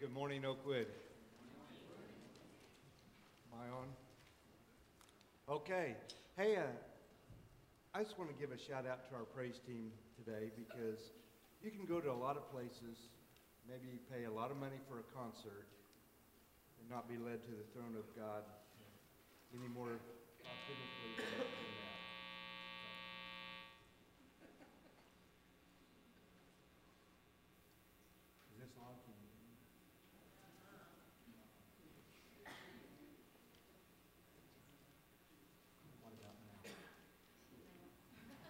Good morning, Oakwood. Am I on? Okay. Hey, uh, I just want to give a shout out to our praise team today because you can go to a lot of places, maybe pay a lot of money for a concert, and not be led to the throne of God any more authentically than than that. Is this on? Can you- What about now?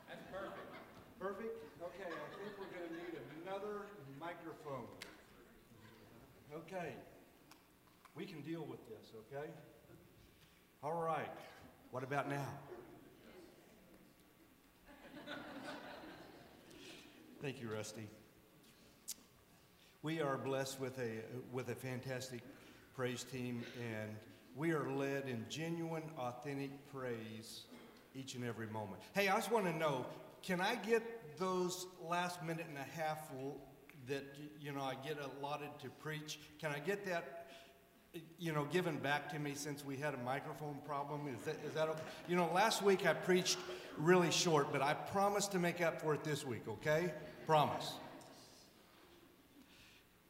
That's perfect. Perfect? Okay, I think we're gonna need another microphone. Okay. We can deal with this, okay? All right. What about now? Thank you, Rusty. We are blessed with a, with a fantastic praise team, and we are led in genuine, authentic praise each and every moment. Hey, I just want to know can I get those last minute and a half that, you know, I get allotted to preach? Can I get that, you know, given back to me since we had a microphone problem? Is that, is that okay? You know, last week I preached really short, but I promise to make up for it this week, okay? Promise.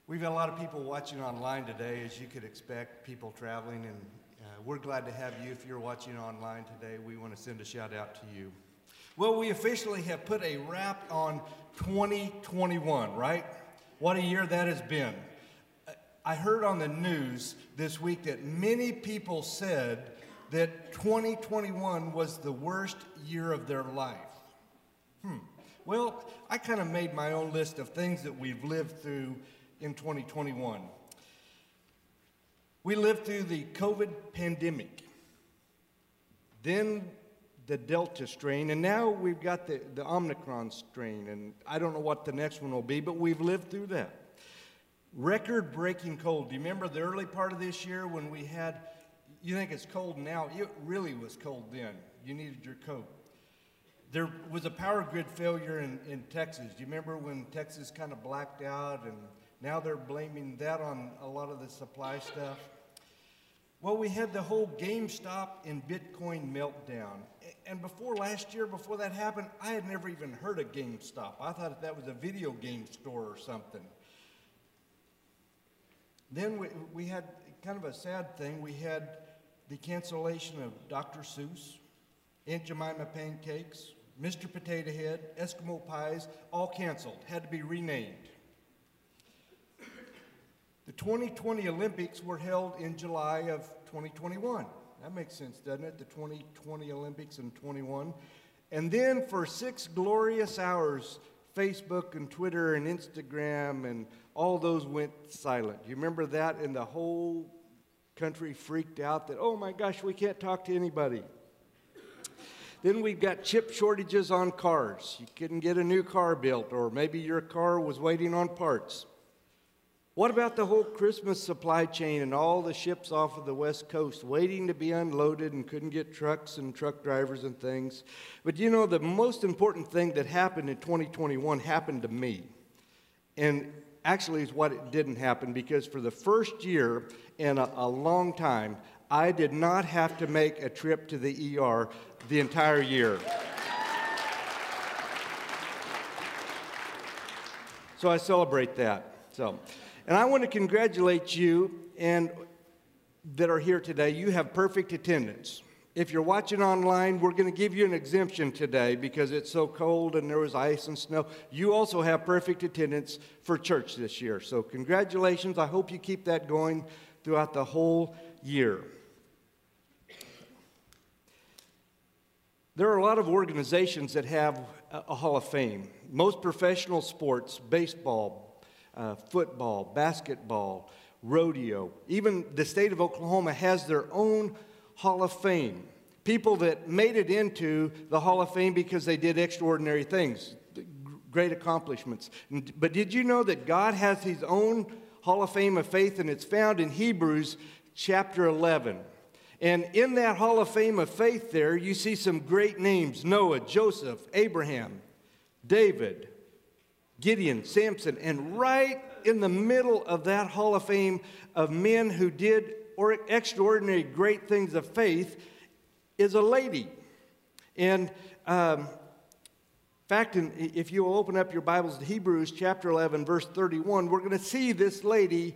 We've got a lot of people watching online today, as you could expect, people traveling, and uh, we're glad to have you. If you're watching online today, we want to send a shout out to you. Well, we officially have put a wrap on 2021, right? What a year that has been. I heard on the news this week that many people said that 2021 was the worst year of their life. Hmm. Well, I kind of made my own list of things that we've lived through in 2021. We lived through the COVID pandemic, then the Delta strain, and now we've got the, the Omicron strain, and I don't know what the next one will be, but we've lived through that. Record breaking cold. Do you remember the early part of this year when we had, you think it's cold now? It really was cold then. You needed your coat. There was a power grid failure in, in Texas. Do you remember when Texas kind of blacked out and now they're blaming that on a lot of the supply stuff? Well, we had the whole GameStop and Bitcoin meltdown. And before last year, before that happened, I had never even heard of GameStop. I thought that was a video game store or something. Then we, we had kind of a sad thing. We had the cancellation of Dr. Seuss, Aunt Jemima Pancakes, Mr. Potato Head, Eskimo Pies, all canceled, had to be renamed. The 2020 Olympics were held in July of 2021. That makes sense, doesn't it? The 2020 Olympics in 21. And then for six glorious hours, Facebook and Twitter and Instagram and all those went silent. You remember that? And the whole country freaked out that, oh my gosh, we can't talk to anybody. Then we've got chip shortages on cars. You couldn't get a new car built, or maybe your car was waiting on parts. What about the whole Christmas supply chain and all the ships off of the West Coast waiting to be unloaded and couldn't get trucks and truck drivers and things? But you know, the most important thing that happened in 2021 happened to me. And actually, is what it didn't happen because for the first year in a, a long time, I did not have to make a trip to the ER the entire year. So I celebrate that. So, and I want to congratulate you and that are here today. You have perfect attendance. If you're watching online, we're going to give you an exemption today because it's so cold and there was ice and snow. You also have perfect attendance for church this year. So, congratulations. I hope you keep that going throughout the whole year. There are a lot of organizations that have a Hall of Fame. Most professional sports, baseball, uh, football, basketball, rodeo, even the state of Oklahoma has their own Hall of Fame. People that made it into the Hall of Fame because they did extraordinary things, great accomplishments. But did you know that God has his own Hall of Fame of faith, and it's found in Hebrews chapter 11? And in that Hall of Fame of faith, there, you see some great names Noah, Joseph, Abraham, David, Gideon, Samson, and right in the middle of that hall of fame of men who did or extraordinary great things of faith is a lady. And um, fact, if you open up your Bibles to Hebrews chapter 11, verse 31, we're going to see this lady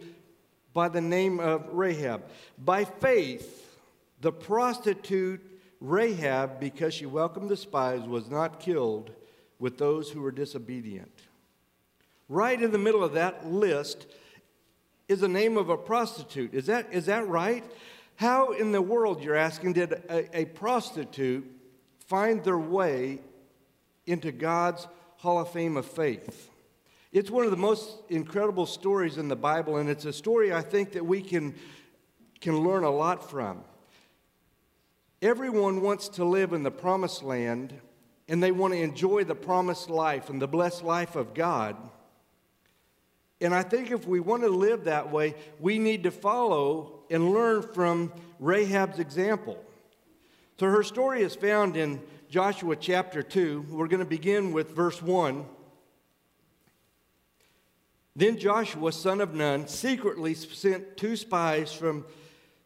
by the name of Rahab. By faith, the prostitute Rahab, because she welcomed the spies, was not killed with those who were disobedient. Right in the middle of that list is the name of a prostitute. Is that, is that right? How in the world, you're asking, did a, a prostitute find their way into God's Hall of Fame of faith? It's one of the most incredible stories in the Bible, and it's a story I think that we can, can learn a lot from. Everyone wants to live in the promised land, and they want to enjoy the promised life and the blessed life of God. And I think if we want to live that way, we need to follow and learn from Rahab's example. So her story is found in Joshua chapter 2. We're going to begin with verse 1. Then Joshua, son of Nun, secretly sent two spies from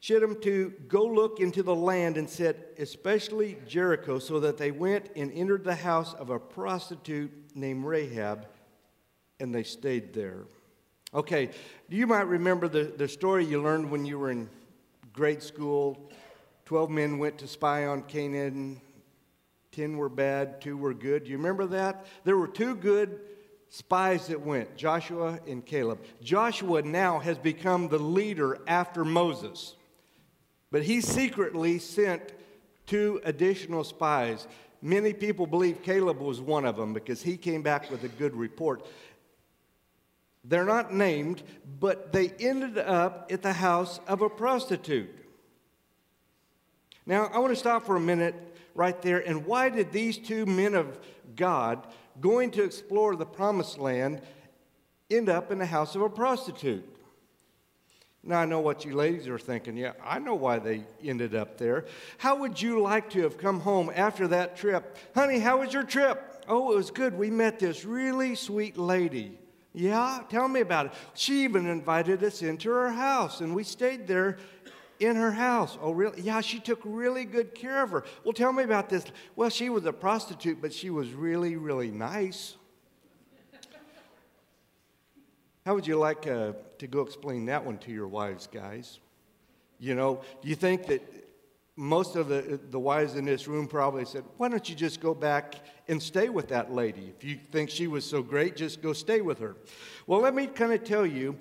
Shittim to go look into the land and said, especially Jericho, so that they went and entered the house of a prostitute named Rahab, and they stayed there. Okay, you might remember the, the story you learned when you were in grade school. Twelve men went to spy on Canaan, ten were bad, two were good. Do you remember that? There were two good spies that went Joshua and Caleb. Joshua now has become the leader after Moses, but he secretly sent two additional spies. Many people believe Caleb was one of them because he came back with a good report. They're not named, but they ended up at the house of a prostitute. Now, I want to stop for a minute right there. And why did these two men of God going to explore the promised land end up in the house of a prostitute? Now, I know what you ladies are thinking. Yeah, I know why they ended up there. How would you like to have come home after that trip? Honey, how was your trip? Oh, it was good. We met this really sweet lady. Yeah, tell me about it. She even invited us into her house, and we stayed there in her house. Oh, really? Yeah, she took really good care of her. Well, tell me about this. Well, she was a prostitute, but she was really, really nice. How would you like uh, to go explain that one to your wives, guys? You know, do you think that most of the, the wives in this room probably said, Why don't you just go back and stay with that lady? If you think she was so great, just go stay with her. Well, let me kind of tell you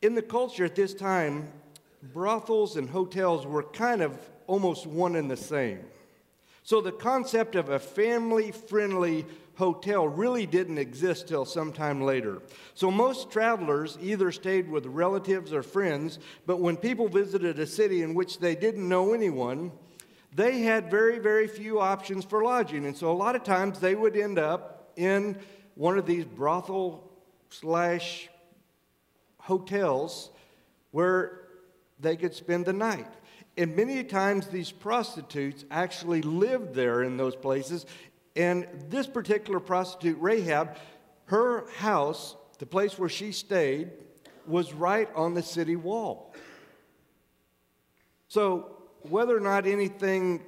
in the culture at this time, brothels and hotels were kind of almost one and the same. So the concept of a family friendly hotel really didn't exist till sometime later. So most travelers either stayed with relatives or friends, but when people visited a city in which they didn't know anyone, they had very, very few options for lodging. And so a lot of times they would end up in one of these brothel slash hotels where they could spend the night. And many times these prostitutes actually lived there in those places and this particular prostitute, Rahab, her house, the place where she stayed, was right on the city wall. So, whether or not anything,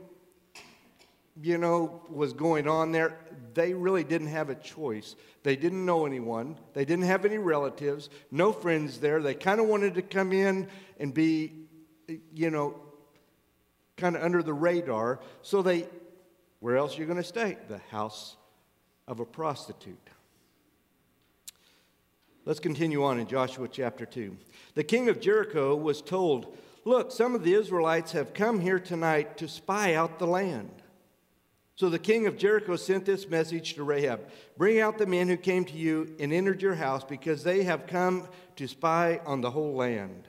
you know, was going on there, they really didn't have a choice. They didn't know anyone, they didn't have any relatives, no friends there. They kind of wanted to come in and be, you know, kind of under the radar. So they where else are you going to stay? The house of a prostitute. Let's continue on in Joshua chapter 2. The king of Jericho was told, Look, some of the Israelites have come here tonight to spy out the land. So the king of Jericho sent this message to Rahab Bring out the men who came to you and entered your house, because they have come to spy on the whole land.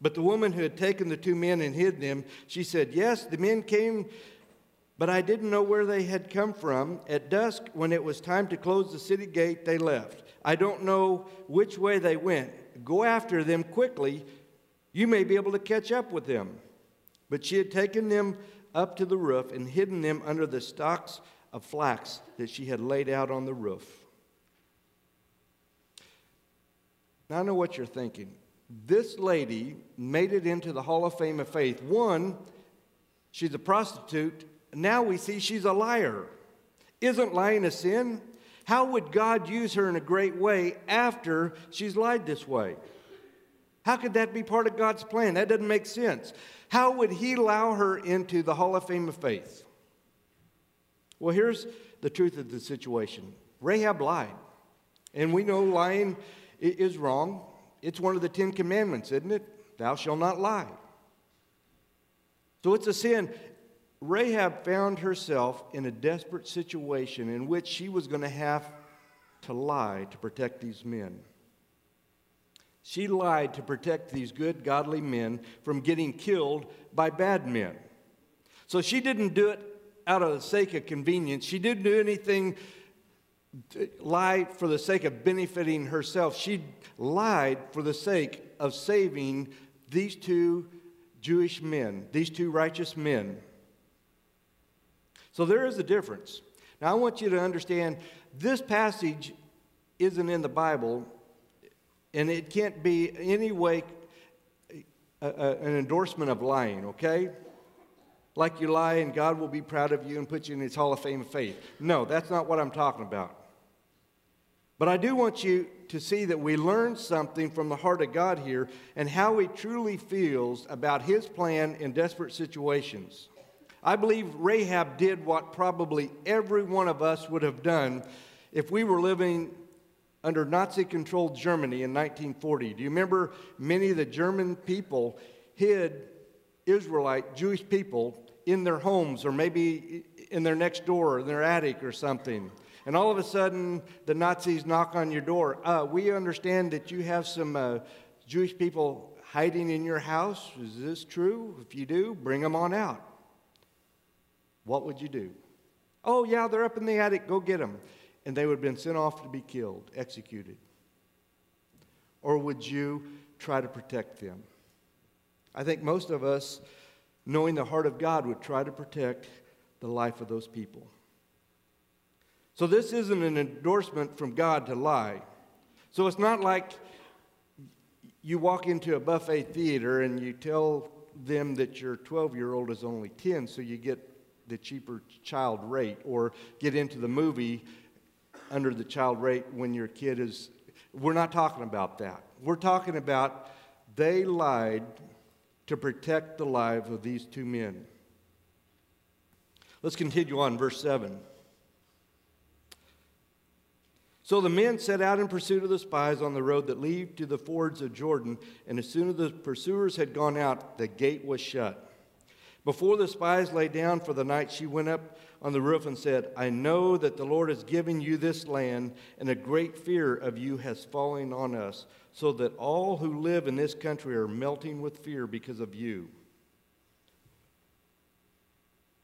But the woman who had taken the two men and hid them, she said, Yes, the men came but I didn't know where they had come from. At dusk, when it was time to close the city gate, they left. I don't know which way they went. Go after them quickly. You may be able to catch up with them. But she had taken them up to the roof and hidden them under the stalks of flax that she had laid out on the roof. Now, I know what you're thinking. This lady made it into the Hall of Fame of Faith. One, she's a prostitute. Now we see she's a liar. Isn't lying a sin? How would God use her in a great way after she's lied this way? How could that be part of God's plan? That doesn't make sense. How would He allow her into the Hall of Fame of Faith? Well, here's the truth of the situation Rahab lied. And we know lying is wrong. It's one of the Ten Commandments, isn't it? Thou shalt not lie. So it's a sin. Rahab found herself in a desperate situation in which she was going to have to lie to protect these men. She lied to protect these good, godly men from getting killed by bad men. So she didn't do it out of the sake of convenience. She didn't do anything lie for the sake of benefiting herself. She lied for the sake of saving these two Jewish men, these two righteous men. So there is a difference. Now, I want you to understand this passage isn't in the Bible, and it can't be any way a, a, an endorsement of lying, okay? Like you lie and God will be proud of you and put you in his Hall of Fame of faith. No, that's not what I'm talking about. But I do want you to see that we learn something from the heart of God here and how he truly feels about his plan in desperate situations. I believe Rahab did what probably every one of us would have done if we were living under Nazi controlled Germany in 1940. Do you remember many of the German people hid Israelite Jewish people in their homes or maybe in their next door or in their attic or something? And all of a sudden, the Nazis knock on your door. Uh, we understand that you have some uh, Jewish people hiding in your house. Is this true? If you do, bring them on out what would you do? Oh, yeah, they're up in the attic, go get them. And they would have been sent off to be killed, executed. Or would you try to protect them? I think most of us, knowing the heart of God, would try to protect the life of those people. So, this isn't an endorsement from God to lie. So, it's not like you walk into a buffet theater and you tell them that your 12 year old is only 10, so you get the cheaper child rate or get into the movie under the child rate when your kid is. We're not talking about that. We're talking about they lied to protect the lives of these two men. Let's continue on, verse 7. So the men set out in pursuit of the spies on the road that lead to the fords of Jordan, and as soon as the pursuers had gone out, the gate was shut. Before the spies lay down for the night, she went up on the roof and said, I know that the Lord has given you this land, and a great fear of you has fallen on us, so that all who live in this country are melting with fear because of you.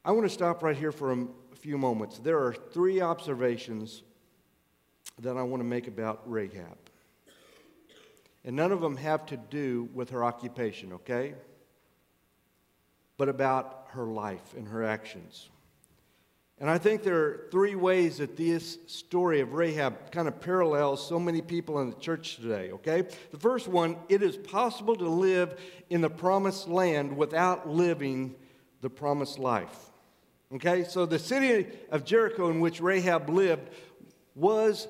I want to stop right here for a few moments. There are three observations that I want to make about Rahab. And none of them have to do with her occupation, okay? But about her life and her actions. And I think there are three ways that this story of Rahab kind of parallels so many people in the church today, okay? The first one, it is possible to live in the promised land without living the promised life. Okay? So the city of Jericho in which Rahab lived was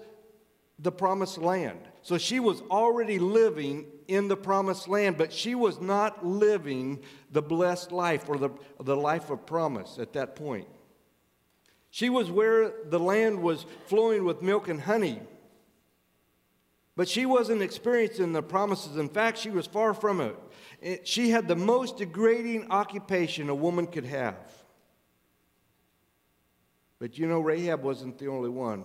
the promised land. So she was already living in the promised land, but she was not living the blessed life or the, the life of promise at that point. She was where the land was flowing with milk and honey, but she wasn't experiencing the promises. In fact, she was far from it. She had the most degrading occupation a woman could have. But you know, Rahab wasn't the only one.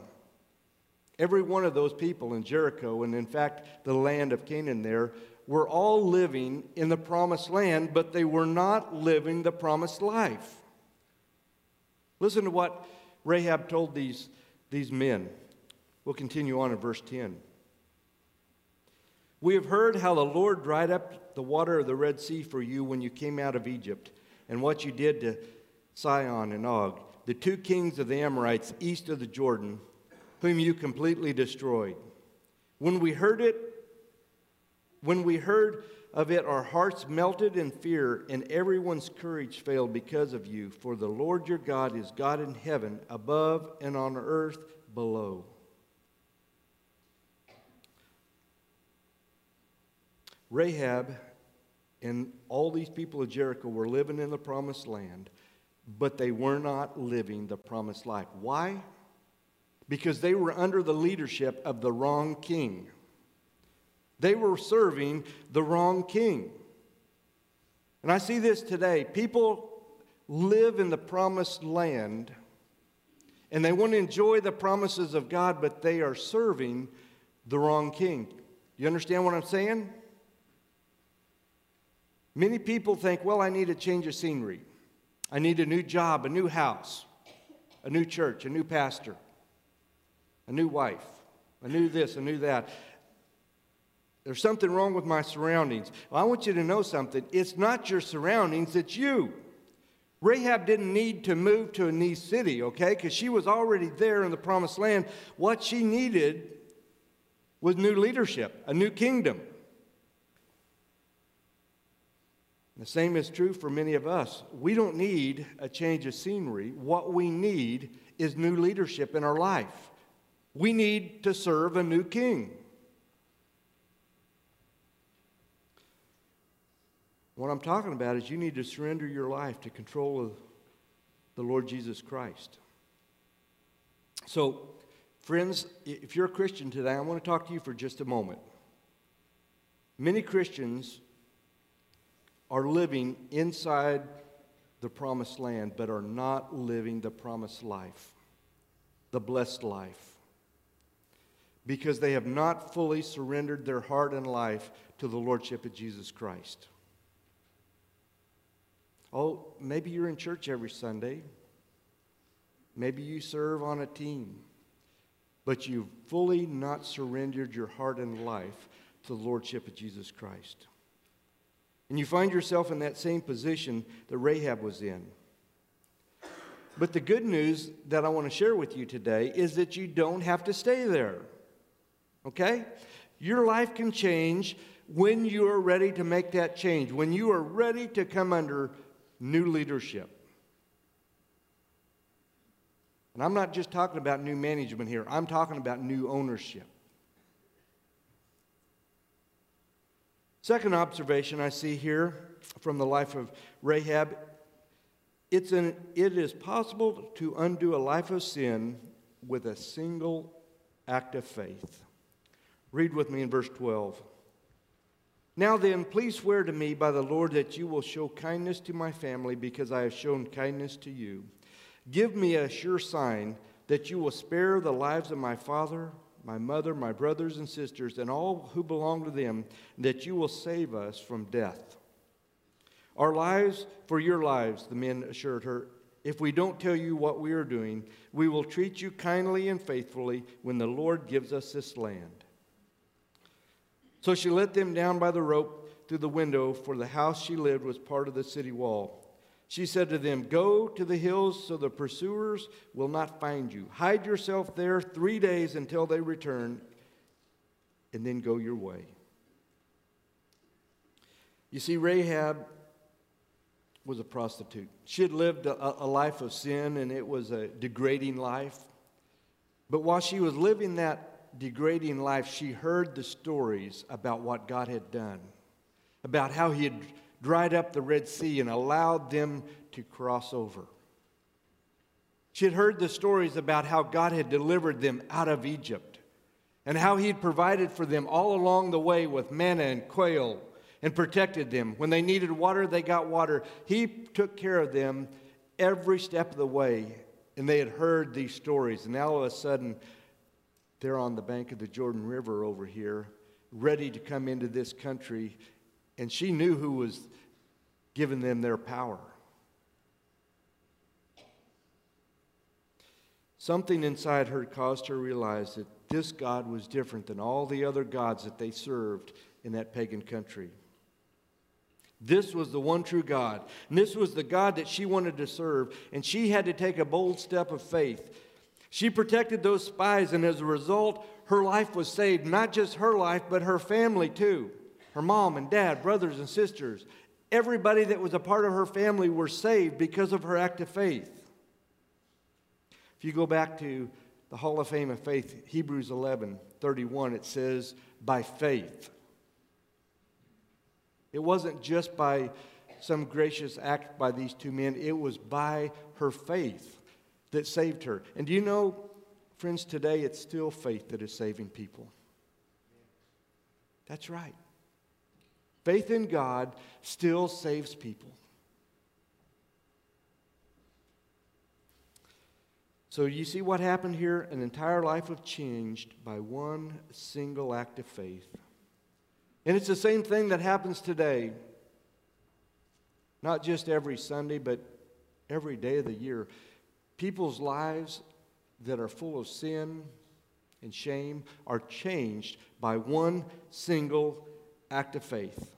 Every one of those people in Jericho, and in fact, the land of Canaan there, were all living in the promised land, but they were not living the promised life. Listen to what Rahab told these, these men. We'll continue on in verse 10. We have heard how the Lord dried up the water of the Red Sea for you when you came out of Egypt, and what you did to Sihon and Og, the two kings of the Amorites east of the Jordan whom you completely destroyed. When we heard it, When we heard of it, our hearts melted in fear, and everyone's courage failed because of you. For the Lord your God is God in heaven, above, and on earth below. Rahab and all these people of Jericho were living in the promised land, but they were not living the promised life. Why? Because they were under the leadership of the wrong king. They were serving the wrong king. And I see this today. People live in the promised land and they want to enjoy the promises of God, but they are serving the wrong king. You understand what I'm saying? Many people think, well, I need a change of scenery. I need a new job, a new house, a new church, a new pastor, a new wife, a new this, a new that. There's something wrong with my surroundings. Well, I want you to know something. It's not your surroundings, it's you. Rahab didn't need to move to a new city, okay, because she was already there in the promised land. What she needed was new leadership, a new kingdom. The same is true for many of us. We don't need a change of scenery. What we need is new leadership in our life. We need to serve a new king. What I'm talking about is you need to surrender your life to control of the Lord Jesus Christ. So, friends, if you're a Christian today, I want to talk to you for just a moment. Many Christians are living inside the promised land but are not living the promised life, the blessed life, because they have not fully surrendered their heart and life to the Lordship of Jesus Christ. Oh, maybe you're in church every Sunday. Maybe you serve on a team, but you've fully not surrendered your heart and life to the Lordship of Jesus Christ. And you find yourself in that same position that Rahab was in. But the good news that I want to share with you today is that you don't have to stay there. Okay? Your life can change when you are ready to make that change, when you are ready to come under new leadership. And I'm not just talking about new management here, I'm talking about new ownership. Second observation I see here from the life of Rahab it's an, it is possible to undo a life of sin with a single act of faith. Read with me in verse 12. Now then, please swear to me by the Lord that you will show kindness to my family because I have shown kindness to you. Give me a sure sign that you will spare the lives of my father, my mother, my brothers and sisters, and all who belong to them, that you will save us from death. Our lives for your lives, the men assured her. If we don't tell you what we are doing, we will treat you kindly and faithfully when the Lord gives us this land. So she let them down by the rope through the window, for the house she lived was part of the city wall. She said to them, Go to the hills so the pursuers will not find you. Hide yourself there three days until they return, and then go your way. You see, Rahab was a prostitute. She had lived a, a, life of sin, and it was a degrading life. But while she was living that degrading life, she heard the stories about what God had done, about how He had dried up the Red Sea and allowed them to cross over. She had heard the stories about how God had delivered them out of Egypt and how He had provided for them all along the way with manna and quail and protected them. When they needed water, they got water. He took care of them every step of the way. And they had heard these stories. And now all of a sudden, they're on the bank of the Jordan River over here, ready to come into this country and she knew who was giving them their power. Something inside her caused her to realize that this God was different than all the other gods that they served in that pagan country. This was the one true God. And this was the God that she wanted to serve. And she had to take a bold step of faith. She protected those spies, and as a result, her life was saved. Not just her life, but her family too her mom and dad, brothers and sisters, everybody that was a part of her family were saved because of her act of faith. If you go back to the Hall of Fame of Faith, Hebrews 11 31, it says, by faith. It wasn't just by some gracious act by these two men, it was by her faith that saved her. And do you know, friends, today it's still faith that is saving people. That's right. Faith in God still saves people. So you see what happened here? An entire life was changed by one single act of faith. And it's the same thing that happens today. Not just every Sunday, but every day of the year. People's lives that are full of sin and shame are changed by one single act of faith.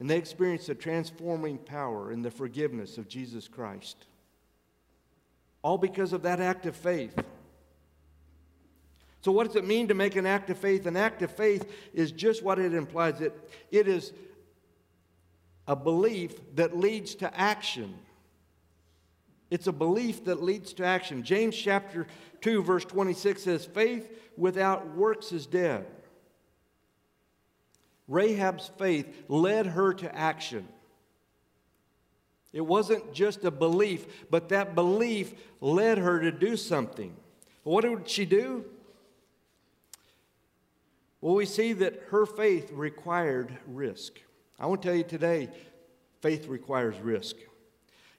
And they experience the transforming power and the forgiveness of Jesus Christ. All because of that act of faith. So, what does it mean to make an act of faith? An act of faith is just what it implies it, it is a belief that leads to action. It's a belief that leads to action. James chapter 2, verse 26 says, Faith without works is dead. Rahab's faith led her to action. It wasn't just a belief, but that belief led her to do something. What did she do? Well, we see that her faith required risk. I want to tell you today faith requires risk.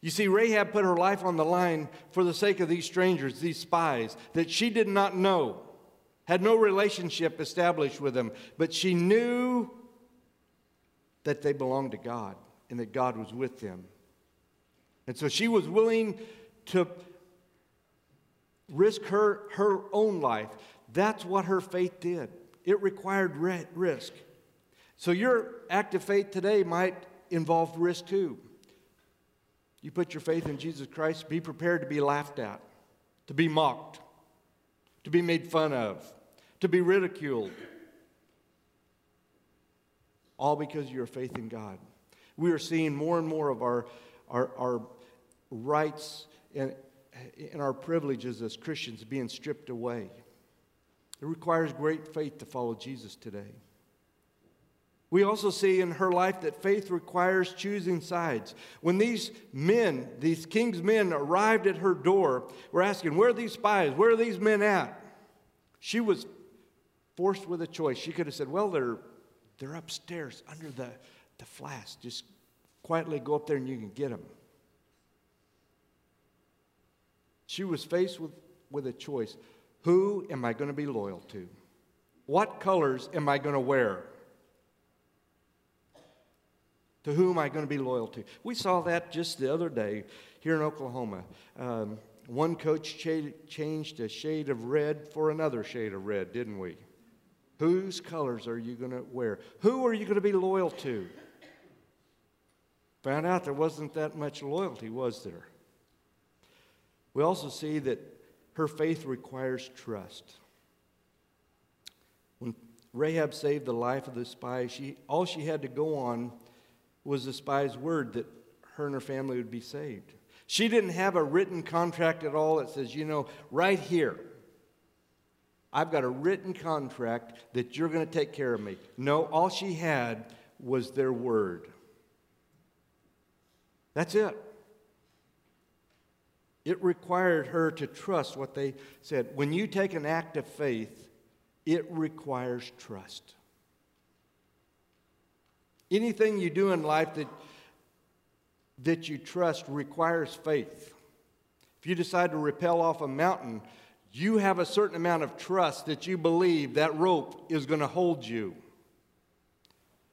You see, Rahab put her life on the line for the sake of these strangers, these spies that she did not know, had no relationship established with them, but she knew that they belonged to God and that God was with them. And so she was willing to risk her, her own life. That's what her faith did. It required risk. So your act of faith today might involve risk too. You put your faith in Jesus Christ, be prepared to be laughed at, to be mocked, to be made fun of, to be ridiculed. All because of your faith in God. We are seeing more and more of our, our, our rights and, and our privileges as Christians being stripped away. It requires great faith to follow Jesus today. We also see in her life that faith requires choosing sides. When these men, these king's men, arrived at her door, were asking, Where are these spies? Where are these men at? She was forced with a choice. She could have said, Well, they're, they're upstairs under the, the flax. Just quietly go up there and you can get them. She was faced with, with a choice. Who am I going to be loyal to? What colors am I going to wear? To whom am I going to be loyal to? We saw that just the other day here in Oklahoma. Um, one coach ch- changed a shade of red for another shade of red, didn't we? Whose colors are you going to wear? Who are you going to be loyal to? Found out there wasn't that much loyalty, was there? We also see that her faith requires trust. When Rahab saved the life of the spy, she, all she had to go on was the spy's word that her and her family would be saved. She didn't have a written contract at all that says, you know, right here, I've got a written contract that you're going to take care of me. No, all she had was their word. That's it. It required her to trust what they said. When you take an act of faith, it requires trust. Anything you do in life that, that you trust requires faith. If you decide to rappel off a mountain, you have a certain amount of trust that you believe that rope is going to hold you.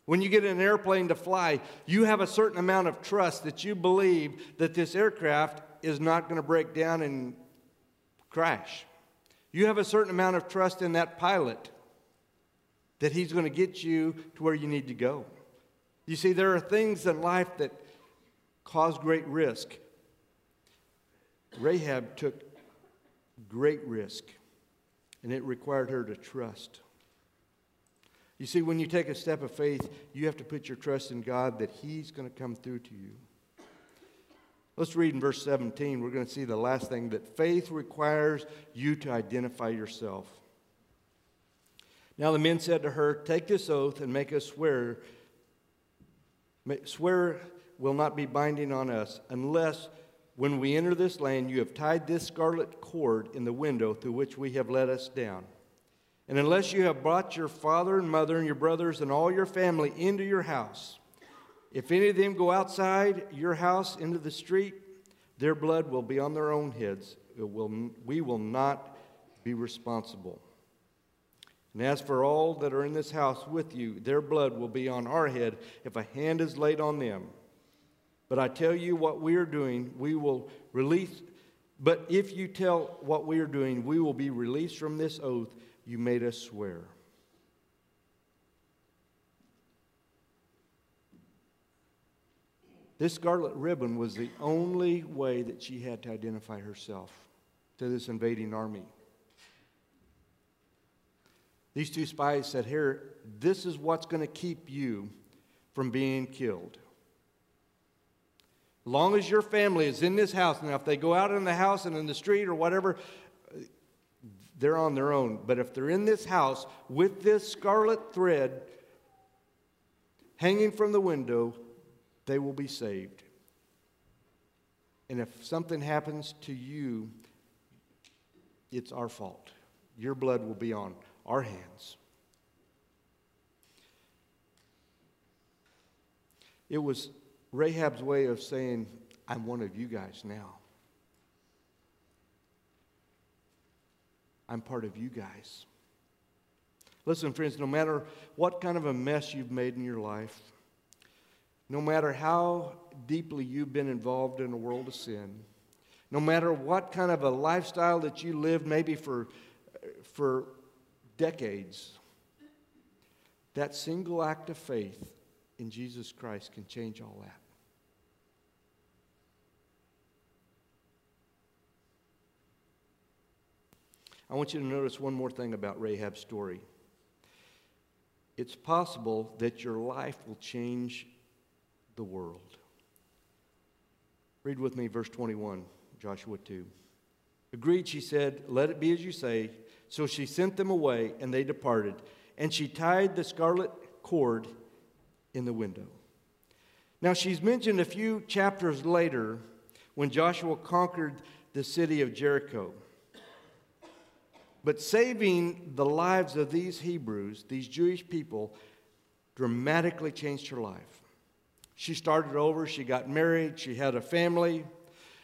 When you get an airplane to fly, you have a certain amount of trust that you believe that this aircraft is not going to break down and crash. You have a certain amount of trust in that pilot that he's going to get you to where you need to go. You see, there are things in life that cause great risk. Rahab took great risk, and it required her to trust. You see, when you take a step of faith, you have to put your trust in God that He's going to come through to you. Let's read in verse 17. We're going to see the last thing that faith requires you to identify yourself. Now the men said to her, Take this oath and make us swear. Swear will not be binding on us unless when we enter this land you have tied this scarlet cord in the window through which we have let us down. And unless you have brought your father and mother and your brothers and all your family into your house, if any of them go outside your house into the street, their blood will be on their own heads. Will, we will not be responsible. And as for all that are in this house with you, their blood will be on our head if a hand is laid on them. But I tell you what we are doing, we will release. But if you tell what we are doing, we will be released from this oath you made us swear. This scarlet ribbon was the only way that she had to identify herself to this invading army. These two spies said, Here, this is what's going to keep you from being killed. As long as your family is in this house, now if they go out in the house and in the street or whatever, they're on their own. But if they're in this house with this scarlet thread hanging from the window, they will be saved. And if something happens to you, it's our fault. Your blood will be on our hands. It was Rahab's way of saying, I'm one of you guys now. I'm part of you guys. Listen, friends, no matter what kind of a mess you've made in your life, no matter how deeply you've been involved in a world of sin, no matter what kind of a lifestyle that you lived maybe for, for decades, that single act of faith in Jesus Christ can change all that. I want you to notice one more thing about Rahab's story. It's possible that your life will change the world. Read with me verse 21, Joshua 2. Agreed, she said, Let it be as you say. So she sent them away, and they departed. And she tied the scarlet cord in the window. Now, she's mentioned a few chapters later when Joshua conquered the city of Jericho. But saving the lives of these Hebrews, these Jewish people, dramatically changed her life. She started over, she got married, she had a family.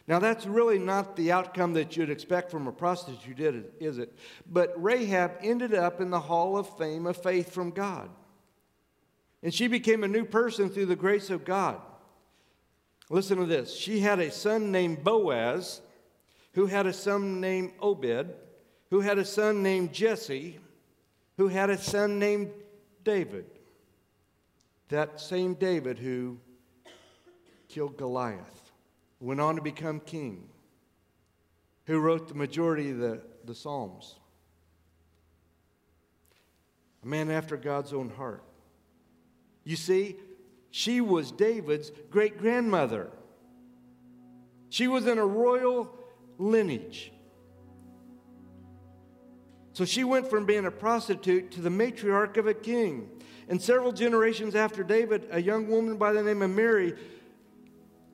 Now, that's really not the outcome that you'd expect from a prostitute, is it? But Rahab ended up in the hall of fame of faith from God. And she became a new person through the grace of God. Listen to this. She had a son named Boaz, who had a son named Obed who had a son named Jesse, who had a son named David. That same David who killed Goliath, went on to become king, who wrote the majority of the, the Psalms. A man after God's own heart. You see, she was David's great grandmother. She was in a royal lineage. So she went from being a prostitute to the matriarch of a king. And several generations after David, a young woman by the name of Mary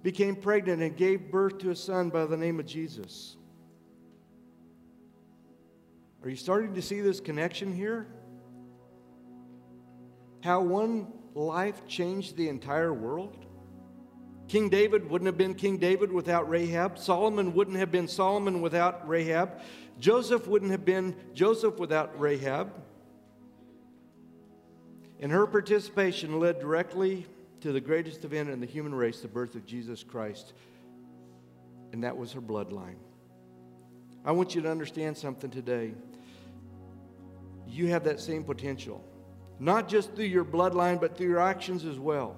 became pregnant and gave birth to a son by the name of Jesus. Are you starting to see this connection here? How one life changed the entire world? King David wouldn't have been King David without Rahab. Solomon wouldn't have been Solomon without Rahab. Joseph wouldn't have been Joseph without Rahab. And her participation led directly to the greatest event in the human race, the birth of Jesus Christ. And that was her bloodline. I want you to understand something today. You have that same potential, not just through your bloodline, but through your actions as well.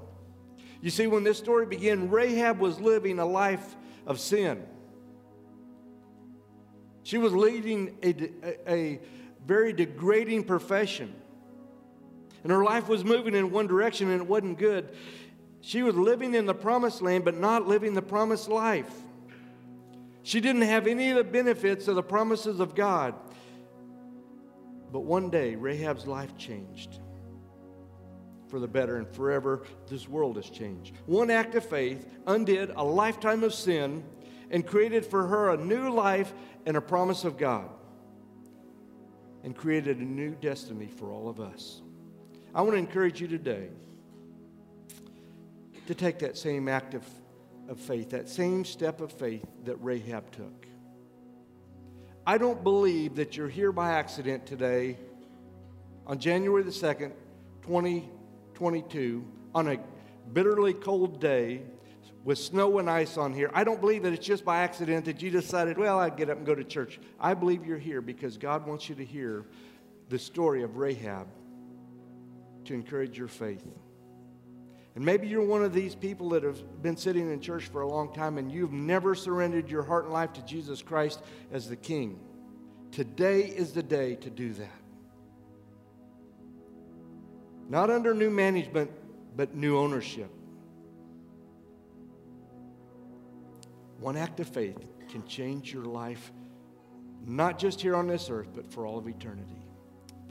You see, when this story began, Rahab was living a life of sin. She was leading a, a, a very degrading profession. And her life was moving in one direction and it wasn't good. She was living in the promised land, but not living the promised life. She didn't have any of the benefits of the promises of God. But one day, Rahab's life changed for the better, and forever this world has changed. One act of faith undid a lifetime of sin and created for her a new life and a promise of God, and created a new destiny for all of us. I want to encourage you today to take that same act of, of faith, that same step of faith that Rahab took. I don't believe that you're here by accident today on January the 2nd, 2022, on a bitterly cold day with snow and ice on here. I don't believe that it's just by accident that you decided, well, I'd get up and go to church. I believe you're here because God wants you to hear the story of Rahab to encourage your faith. And maybe you're one of these people that have been sitting in church for a long time and you've never surrendered your heart and life to Jesus Christ as the King. Today is the day to do that. Not under new management, but new ownership. One act of faith can change your life, not just here on this earth, but for all of eternity.